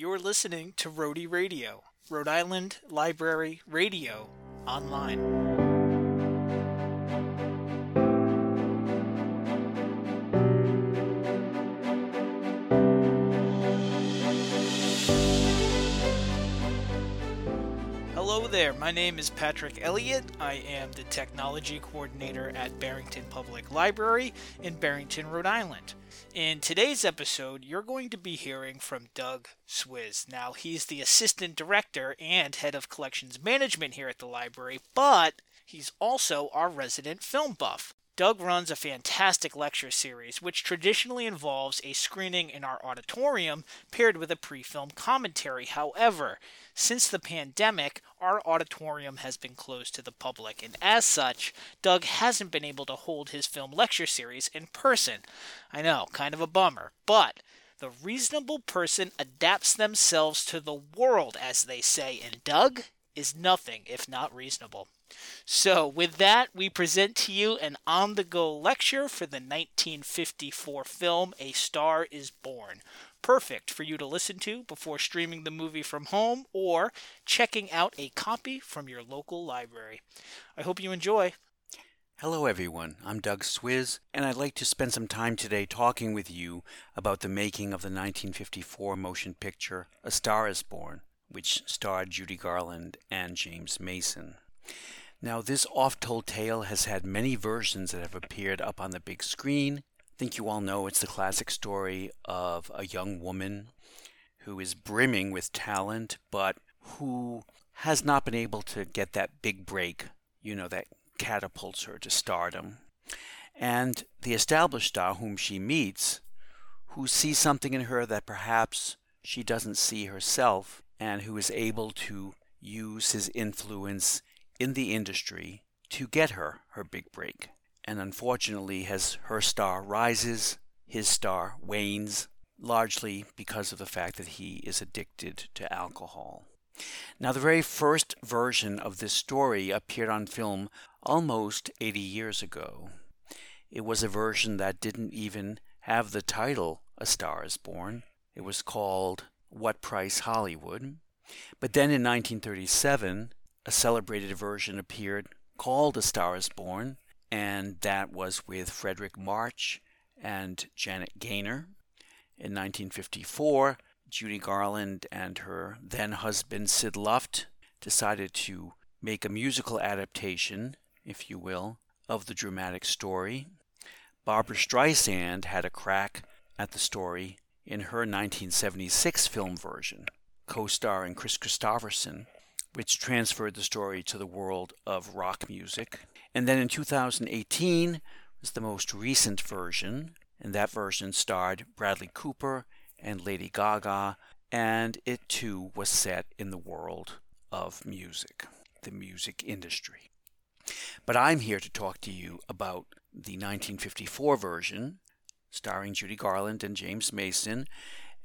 You're listening to Rhody Radio, Rhode Island Library Radio online. There, my name is Patrick Elliott. I am the Technology Coordinator at Barrington Public Library in Barrington, Rhode Island. In today's episode, you're going to be hearing from Doug Swizz. Now, he's the Assistant Director and Head of Collections Management here at the library, but he's also our resident film buff. Doug runs a fantastic lecture series, which traditionally involves a screening in our auditorium paired with a pre film commentary. However, since the pandemic, our auditorium has been closed to the public, and as such, Doug hasn't been able to hold his film lecture series in person. I know, kind of a bummer, but the reasonable person adapts themselves to the world, as they say, and Doug is nothing if not reasonable. So, with that, we present to you an on the go lecture for the 1954 film A Star is Born. Perfect for you to listen to before streaming the movie from home or checking out a copy from your local library. I hope you enjoy. Hello, everyone. I'm Doug Swizz, and I'd like to spend some time today talking with you about the making of the 1954 motion picture A Star is Born, which starred Judy Garland and James Mason. Now, this oft told tale has had many versions that have appeared up on the big screen. I think you all know it's the classic story of a young woman who is brimming with talent, but who has not been able to get that big break, you know, that catapults her to stardom. And the established star whom she meets, who sees something in her that perhaps she doesn't see herself, and who is able to use his influence in the industry to get her her big break. And unfortunately, as her star rises, his star wanes, largely because of the fact that he is addicted to alcohol. Now, the very first version of this story appeared on film almost 80 years ago. It was a version that didn't even have the title A Star is Born. It was called What Price Hollywood. But then in 1937, a celebrated version appeared called A Star is Born, and that was with Fredric March and Janet Gaynor. In 1954, Judy Garland and her then husband Sid Luft decided to make a musical adaptation, if you will, of the dramatic story. Barbra Streisand had a crack at the story in her 1976 film version, co starring Kris Kristofferson which transferred the story to the world of rock music. And then in 2018 was the most recent version, and that version starred Bradley Cooper and Lady Gaga, and it too was set in the world of music, the music industry. But I'm here to talk to you about the 1954 version, starring Judy Garland and James Mason,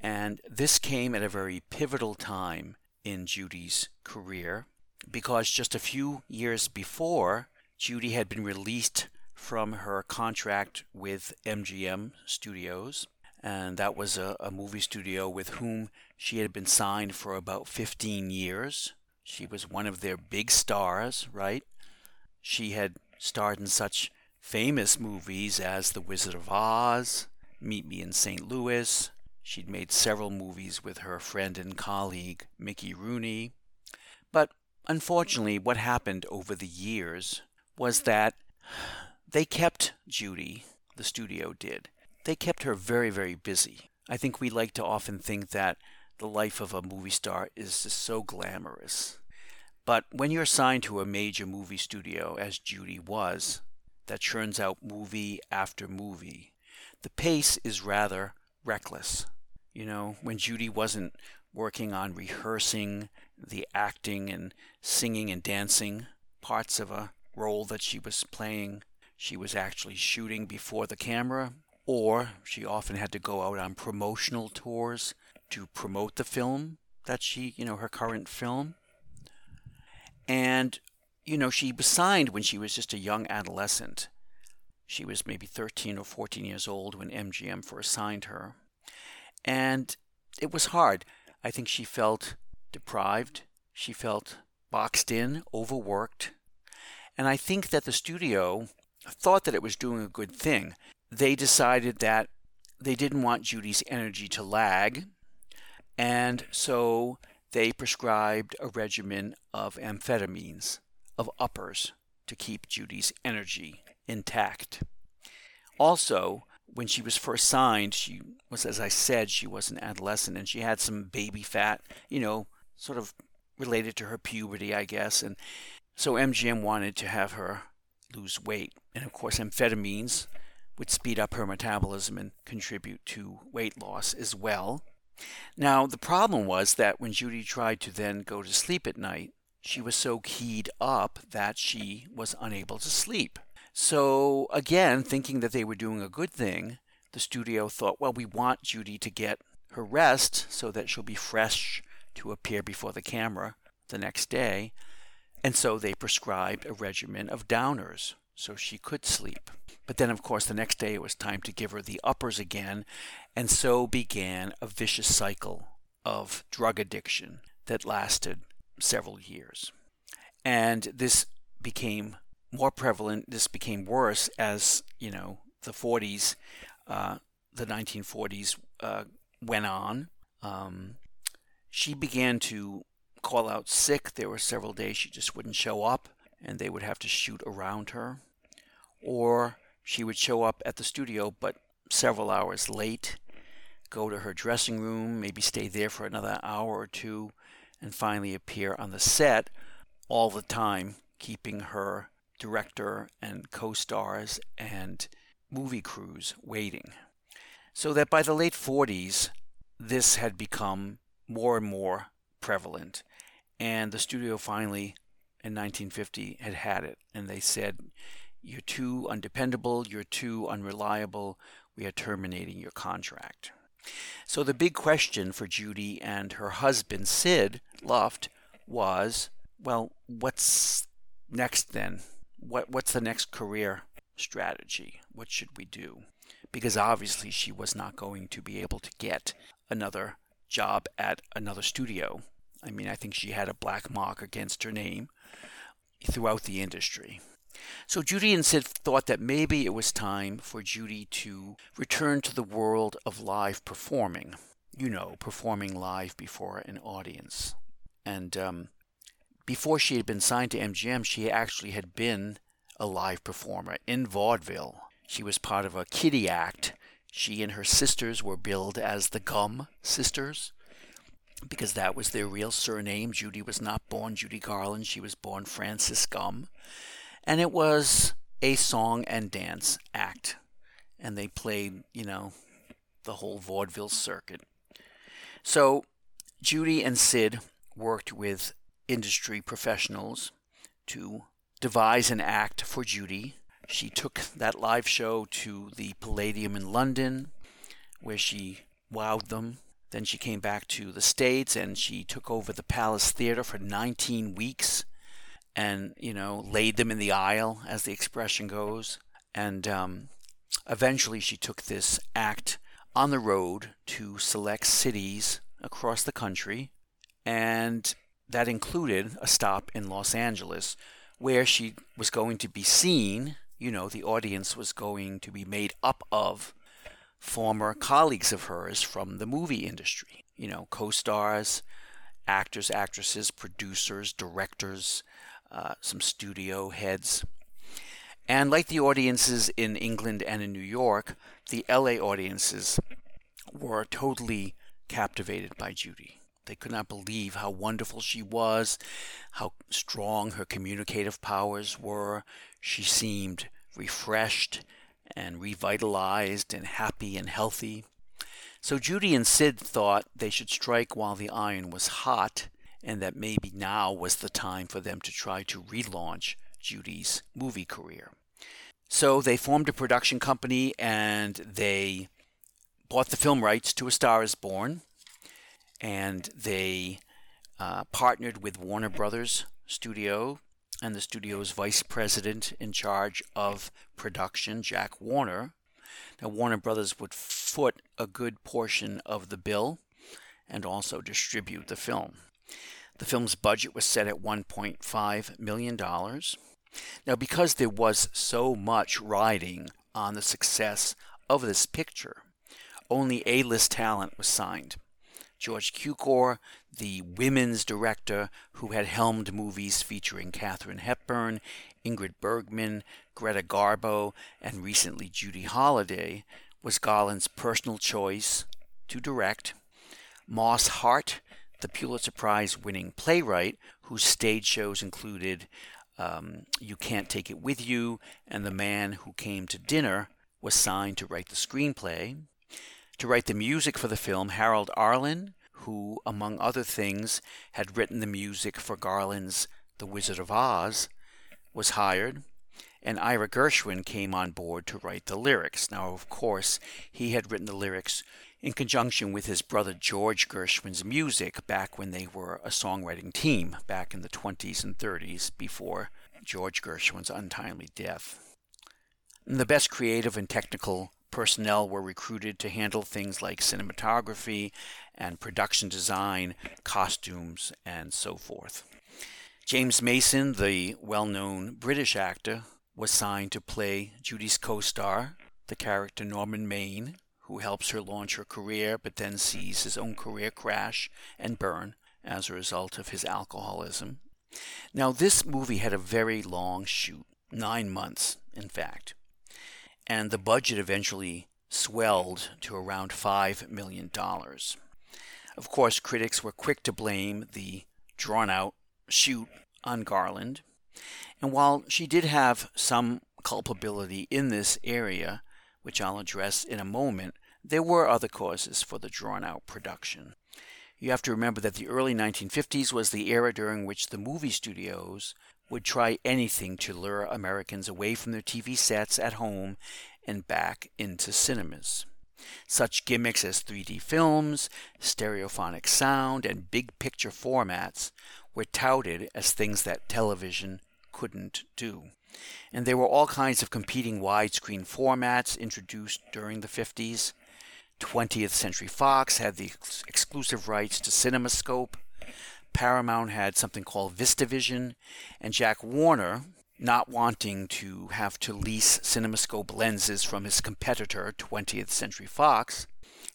and this came at a very pivotal time in Judy's career because just a few years before, Judy had been released from her contract with MGM Studios, and that was a, a, movie studio with whom she had been signed for about 15 years. She was one of their big stars, right? She had starred in such famous movies as The Wizard of Oz, Meet Me in St. Louis, She'd made several movies with her friend and colleague, Mickey Rooney. But unfortunately, what happened over the years was that they kept Judy, the studio did. They kept her very, very busy. I think we like to often think that the life of a movie star is just so glamorous. But when you're signed to a major movie studio, as Judy was, that churns out movie after movie, the pace is rather reckless. You know, when Judy wasn't working on rehearsing the acting and singing and dancing parts of a role that she was playing, she was actually shooting before the camera, or she often had to go out on promotional tours to promote the film that she, you know, her current film. And, you know, she was signed when she was just a young adolescent. She was maybe 13 or 14 years old when MGM first signed her. And it was hard. I think she felt deprived. She felt boxed in, overworked. And I think that the studio thought that it was doing a good thing. They decided that they didn't want Judy's energy to lag, and so they prescribed a regimen of amphetamines, of uppers, to keep Judy's energy intact. Also, when she was first signed, she was, as I said, she was an adolescent and she had some baby fat, you know, sort of related to her puberty, I guess. And so MGM wanted to have her lose weight. And of course, amphetamines would speed up her metabolism and contribute to weight loss as well. Now, the problem was that when Judy tried to then go to sleep at night, she was so keyed up that she was unable to sleep. So, again, thinking that they were doing a good thing, the studio thought, well, we want Judy to get her rest so that she'll be fresh to appear before the camera the next day. And so they prescribed a regimen of downers so she could sleep. But then, of course, the next day it was time to give her the uppers again, and so began a vicious cycle of drug addiction that lasted several years. And this became more prevalent. This became worse as you know the 40s, uh, the 1940s uh, went on. Um, she began to call out sick. There were several days she just wouldn't show up, and they would have to shoot around her, or she would show up at the studio but several hours late, go to her dressing room, maybe stay there for another hour or two, and finally appear on the set all the time, keeping her director and co stars and movie crews waiting. So that by the late 40s, this had become more and more prevalent. And the studio finally, in 1950, had had it. And they said, You're too undependable, you're too unreliable, we are terminating your contract. So the big question for Judy and her husband, Sid Luft, was well, what's next then? What what's the next career strategy? What should we do? Because obviously she was not going to be able to get another job at another studio. I mean, I think she had a black mark against her name throughout the industry. So Judy and Sid thought that maybe it was time for Judy to return to the world of live performing. You know, performing live before an audience. And um, before she had been signed to MGM, she actually had been a live performer in vaudeville. She was part of a kiddie act. She and her sisters were billed as the Gumm Sisters because that was their real surname. Judy was not born Judy Garland, she was born Frances Gumm. And it was a song and dance act. And they played, you know, the whole vaudeville circuit. So Judy and Sid worked with industry professionals to devise an act for Judy. She took that live show to the Palladium in London, where she wowed them. Then she came back to the States and she took over the Palace Theater for 19 weeks and, you know, laid them in the aisle, as the expression goes. And um, eventually she took this act on the road to select cities across the country. And that included a stop in Los Angeles where she was going to be seen. You know, the audience was going to be made up of former colleagues of hers from the movie industry. You know, co stars, actors, actresses, producers, directors, uh, some studio heads. And like the audiences in England and in New York, the LA audiences were totally captivated by Judy. They could not believe how wonderful she was, how strong her communicative powers were. She seemed refreshed and revitalized and happy and healthy. So Judy and Sid thought they should strike while the iron was hot, and that maybe now was the time for them to try to relaunch Judy's movie career. So they formed a production company and they bought the film rights to A Star is Born, and they uh, partnered with Warner Brothers Studio and the studio's vice president in charge of production, Jack Warner. Now, Warner Brothers would foot a good portion of the bill, and also distribute the film. The film's budget was set at $1.5 million. Now, because there was so much riding on the success of this picture, only A list talent was signed. George Cukor, the women's director who had helmed movies featuring Katharine Hepburn, Ingrid Bergman, Greta Garbo, and recently Judy Holliday, was Garland's personal choice to direct. Moss Hart, the Pulitzer Prize winning playwright, whose stage shows included um, You Can't Take It With You and The Man Who Came to Dinner, was signed to write the screenplay. To write the music for the film, Harold Arlen, who, among other things, had written the music for Garland's The Wizard of Oz, was hired, and Ira Gershwin came on board to write the lyrics. Now, of course, he had written the lyrics in conjunction with his brother George Gershwin's music back when they were a songwriting team back in the 20s and 30s before George Gershwin's untimely death. The best creative and technical personnel were recruited to handle things like cinematography and production design, costumes, and so forth. James Mason, the well known British actor, was signed to play Judy's co star, the character Norman Maine, who helps her launch her career but then sees his own career crash and burn as a result of his alcoholism. Now, this movie had a very long shoot, nine months, in fact, and the budget eventually swelled to around $5 million. Of course, critics were quick to blame the drawn out shoot on Garland, and while she did have some culpability in this area, which I'll address in a moment, there were other causes for the drawn out production. You have to remember that the early 1950s was the era during which the movie studios would try anything to lure Americans away from their TV sets at home and back into cinemas. Such gimmicks as 3D films, stereophonic sound, and big picture formats were touted as things that television couldn't do. And there were all kinds of competing widescreen formats introduced during the 50s. 20th Century Fox had the ex- exclusive rights to CinemaScope. Paramount had something called VistaVision, and Jack Warner, not wanting to have to lease CinemaScope lenses from his competitor, 20th Century Fox,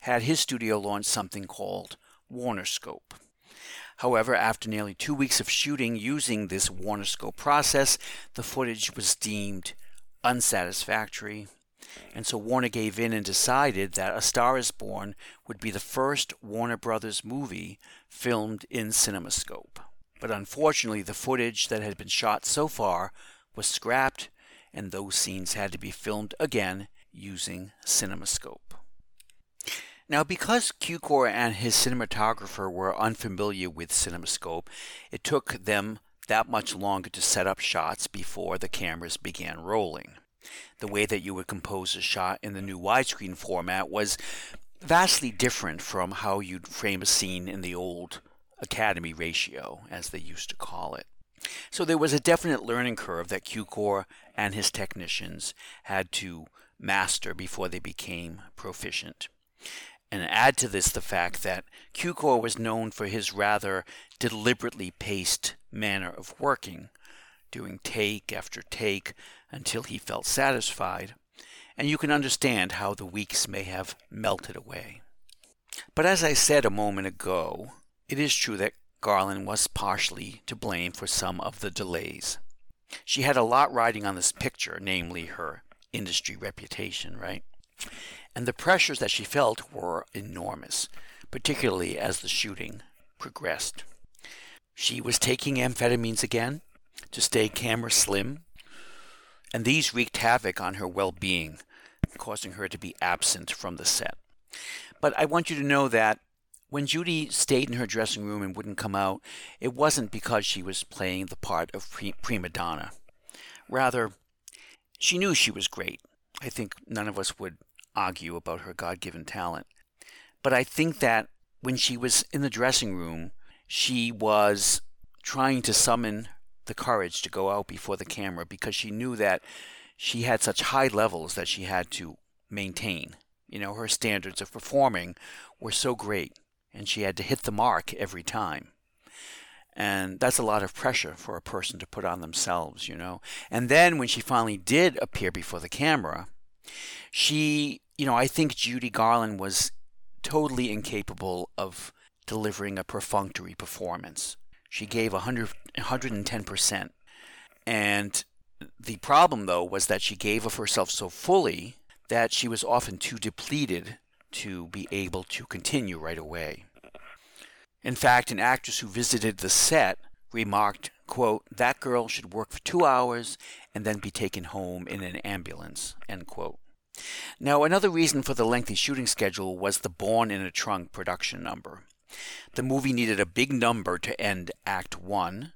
had his studio launch something called WarnerScope. However, after nearly two weeks of shooting using this WarnerScope process, the footage was deemed unsatisfactory, and so Warner gave in and decided that A Star is Born would be the first Warner Brothers movie filmed in CinemaScope. But unfortunately, the footage that had been shot so far was scrapped, and those scenes had to be filmed again using CinemaScope. Now, because Cukor and his cinematographer were unfamiliar with CinemaScope, it took them that much longer to set up shots before the cameras began rolling. The way that you would compose a shot in the new widescreen format was vastly different from how you'd frame a scene in the old Academy ratio, as they used to call it. So there was a definite learning curve that Cukor and his technicians had to master before they became proficient. And add to this the fact that Cukor was known for his rather deliberately paced manner of working, doing take after take until he felt satisfied, and you can understand how the weeks may have melted away. But as I said a moment ago, it is true that Garland was partially to blame for some of the delays. She had a lot riding on this picture, namely her industry reputation, right? and the pressures that she felt were enormous, particularly as the shooting progressed. She was taking amphetamines again to stay camera slim, and these wreaked havoc on her well being, causing her to be absent from the set. But I want you to know that when Judy stayed in her dressing room and wouldn't come out, it wasn't because she was playing the part of prima donna. Rather, she knew she was great. I think none of us would argue about her God given talent. But I think that when she was in the dressing room, she was trying to summon the courage to go out before the camera because she knew that she had such high levels that she had to maintain. You know, her standards of performing were so great and she had to hit the mark every time. And that's a lot of pressure for a person to put on themselves, you know. And then when she finally did appear before the camera, she, you know, I think Judy Garland was totally incapable of delivering a perfunctory performance. She gave 100, 110%. And the problem, though, was that she gave of herself so fully that she was often too depleted to be able to continue right away. In fact, an actress who visited the set remarked, quote, that girl should work for two hours and then be taken home in an ambulance, end quote. Now, another reason for the lengthy shooting schedule was the Born in a Trunk production number. The movie needed a big number to end Act 1,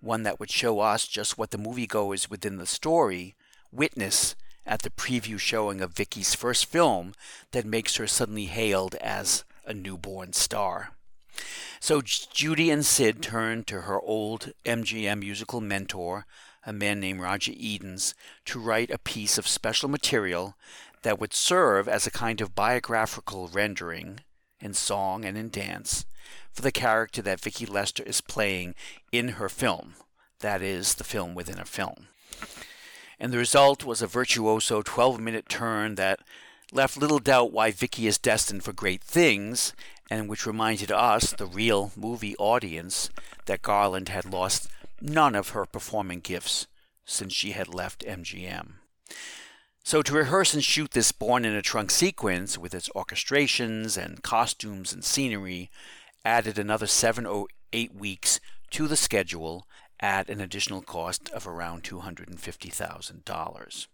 one that would show us just what the moviegoers within the story witness at the preview showing of Vicki's first film that makes her suddenly hailed as a newborn star. So Judy and Sid turned to her old MGM musical mentor, a man named Roger Edens, to write a piece of special material that would serve as a kind of biographical rendering in song and in dance for the character that Vicki Lester is playing in her film. That is, the film within a film. And the result was a virtuoso 12 minute turn that left little doubt why Vicki is destined for great things, and which reminded us, the real movie audience, that Garland had lost none of her performing gifts since she had left MGM. So, to rehearse and shoot this Born in a Trunk sequence with its orchestrations and costumes and scenery added another seven or eight weeks to the schedule at an additional cost of around $250,000.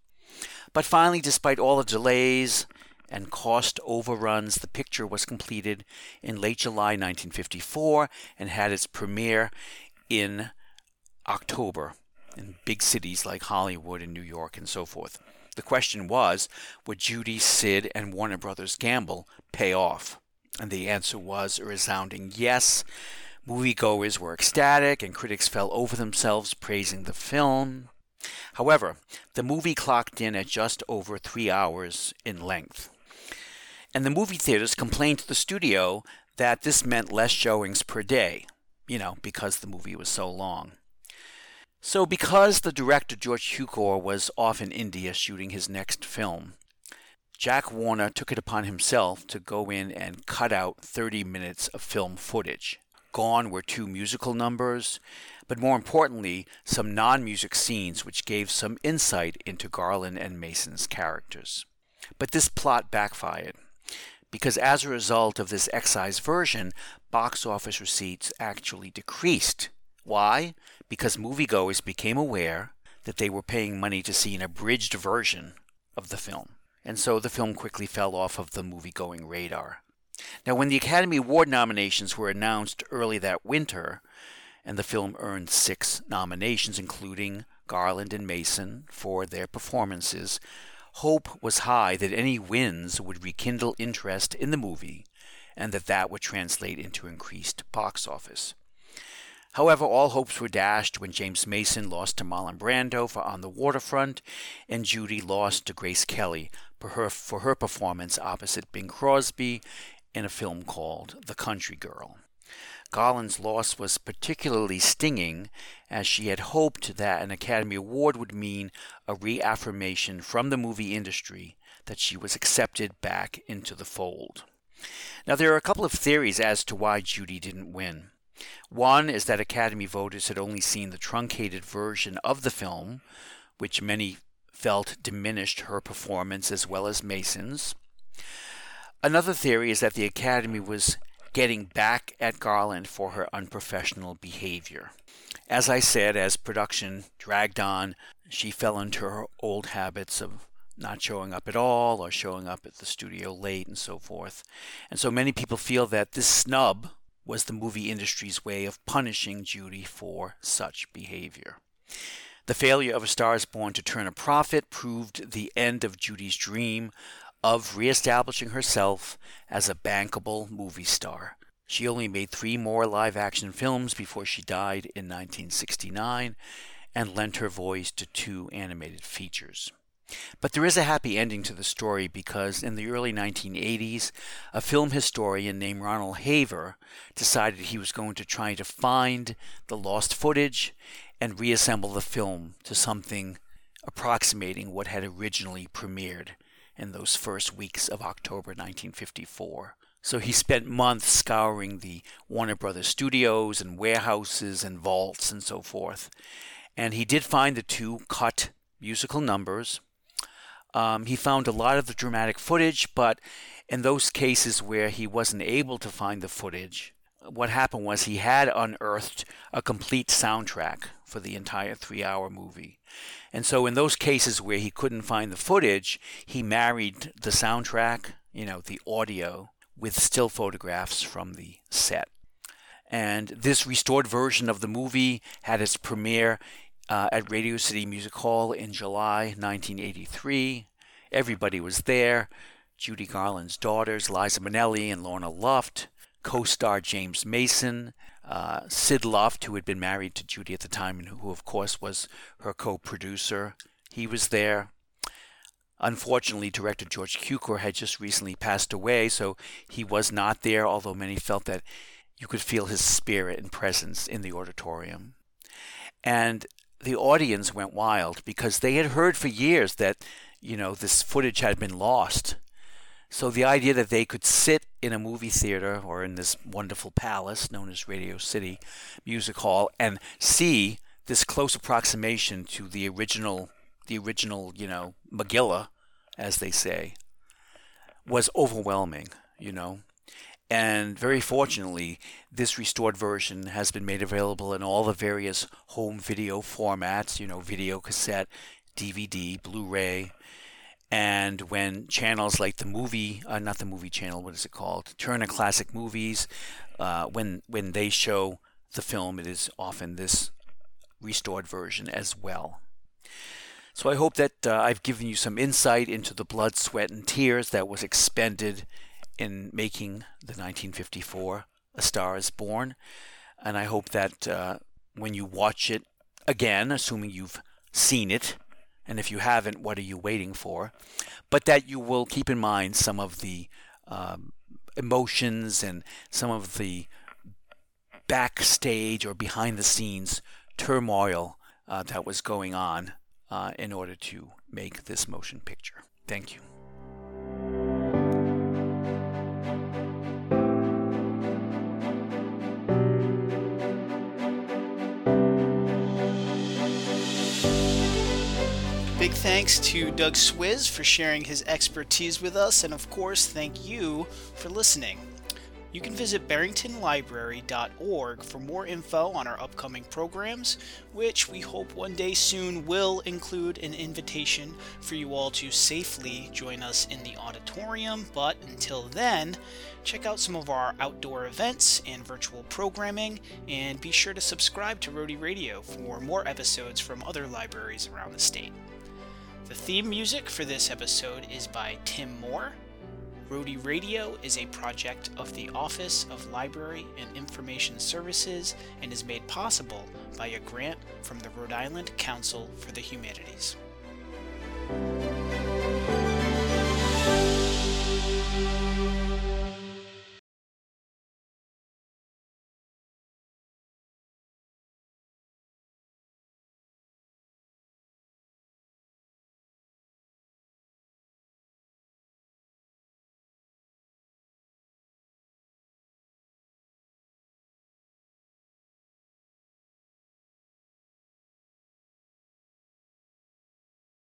But finally, despite all the delays and cost overruns, the picture was completed in late July 1954 and had its premiere in October in big cities like Hollywood and New York and so forth. The question was would Judy, Sid, and Warner Brothers gamble pay off? And the answer was a resounding yes. Moviegoers were ecstatic, and critics fell over themselves praising the film. However, the movie clocked in at just over three hours in length. And the movie theaters complained to the studio that this meant less showings per day, you know, because the movie was so long. So, because the director George Cukor was off in India shooting his next film, Jack Warner took it upon himself to go in and cut out 30 minutes of film footage. Gone were two musical numbers, but more importantly, some non music scenes which gave some insight into Garland and Mason's characters. But this plot backfired, because as a result of this excise version, box office receipts actually decreased. Why? Because moviegoers became aware that they were paying money to see an abridged version of the film and so the film quickly fell off of the movie going radar. Now, when the Academy Award nominations were announced early that winter, and the film earned six nominations, including Garland and Mason, for their performances, hope was high that any wins would rekindle interest in the movie and that that would translate into increased box office. However, all hopes were dashed when James Mason lost to Marlon Brando for On the Waterfront and Judy lost to Grace Kelly for her, for her performance opposite Bing Crosby in a film called The Country Girl. Garland's loss was particularly stinging as she had hoped that an Academy Award would mean a reaffirmation from the movie industry that she was accepted back into the fold. Now, there are a couple of theories as to why Judy didn't win. One is that Academy voters had only seen the truncated version of the film, which many felt diminished her performance as well as Mason's. Another theory is that the Academy was getting back at Garland for her unprofessional behavior. As I said, as production dragged on, she fell into her old habits of not showing up at all or showing up at the studio late and so forth. And so many people feel that this snub was the movie industry's way of punishing Judy for such behavior. The failure of A Star is Born to turn a profit proved the end of Judy's dream of reestablishing herself as a bankable movie star. She only made three more live action films before she died in 1969 and lent her voice to two animated features. But there is a happy ending to the story because in the early 1980s, a film historian named Ronald Haver decided he was going to try to find the lost footage and reassemble the film to something approximating what had originally premiered in those first weeks of October 1954. So he spent months scouring the Warner Brothers studios and warehouses and vaults and so forth. And he did find the two cut musical numbers. Um, he found a lot of the dramatic footage, but in those cases where he wasn't able to find the footage, what happened was he had unearthed a complete soundtrack for the entire three hour movie. And so, in those cases where he couldn't find the footage, he married the soundtrack, you know, the audio, with still photographs from the set. And this restored version of the movie had its premiere uh, at Radio City Music Hall in July 1983. Everybody was there. Judy Garland's daughters, Liza Minnelli and Lorna Luft, co star James Mason, uh, Sid Luft, who had been married to Judy at the time and who, of course, was her co producer. He was there. Unfortunately, director George Cukor had just recently passed away, so he was not there, although many felt that you could feel his spirit and presence in the auditorium. And the audience went wild because they had heard for years that, you know, this footage had been lost. So the idea that they could sit in a movie theater or in this wonderful palace known as Radio City Music Hall and see this close approximation to the original the original, you know, Megillah, as they say, was overwhelming, you know. And very fortunately, this restored version has been made available in all the various home video formats, you know, video cassette, DVD, Blu ray, and when channels like the movie, uh, not the movie channel, what is it called? Turner Classic Movies, uh, when when they show the film, it is often this restored version as well. So I hope that uh, I've given you some insight into the blood, sweat, and tears that was expended in making the 1954 A Star Is Born, and I hope that uh, when you watch it again, assuming you've seen it and if you haven't, what are you waiting for? But that you will keep in mind some of the um, emotions and some of the backstage or behind the scenes turmoil uh, that was going on uh, in order to make this motion picture. Thank you. Big thanks to Doug Swiz for sharing his expertise with us, and of course, thank you for listening. You can visit barringtonlibrary.org for more info on our upcoming programs, which we hope one day soon will include an invitation for you all to safely join us in the auditorium. But until then, check out some of our outdoor events and virtual programming, and be sure to subscribe to Rhody Radio for more episodes from other libraries around the state. The theme music for this episode is by Tim Moore. Rhody Radio is a project of the Office of Library and Information Services and is made possible by a grant from the Rhode Island Council for the Humanities.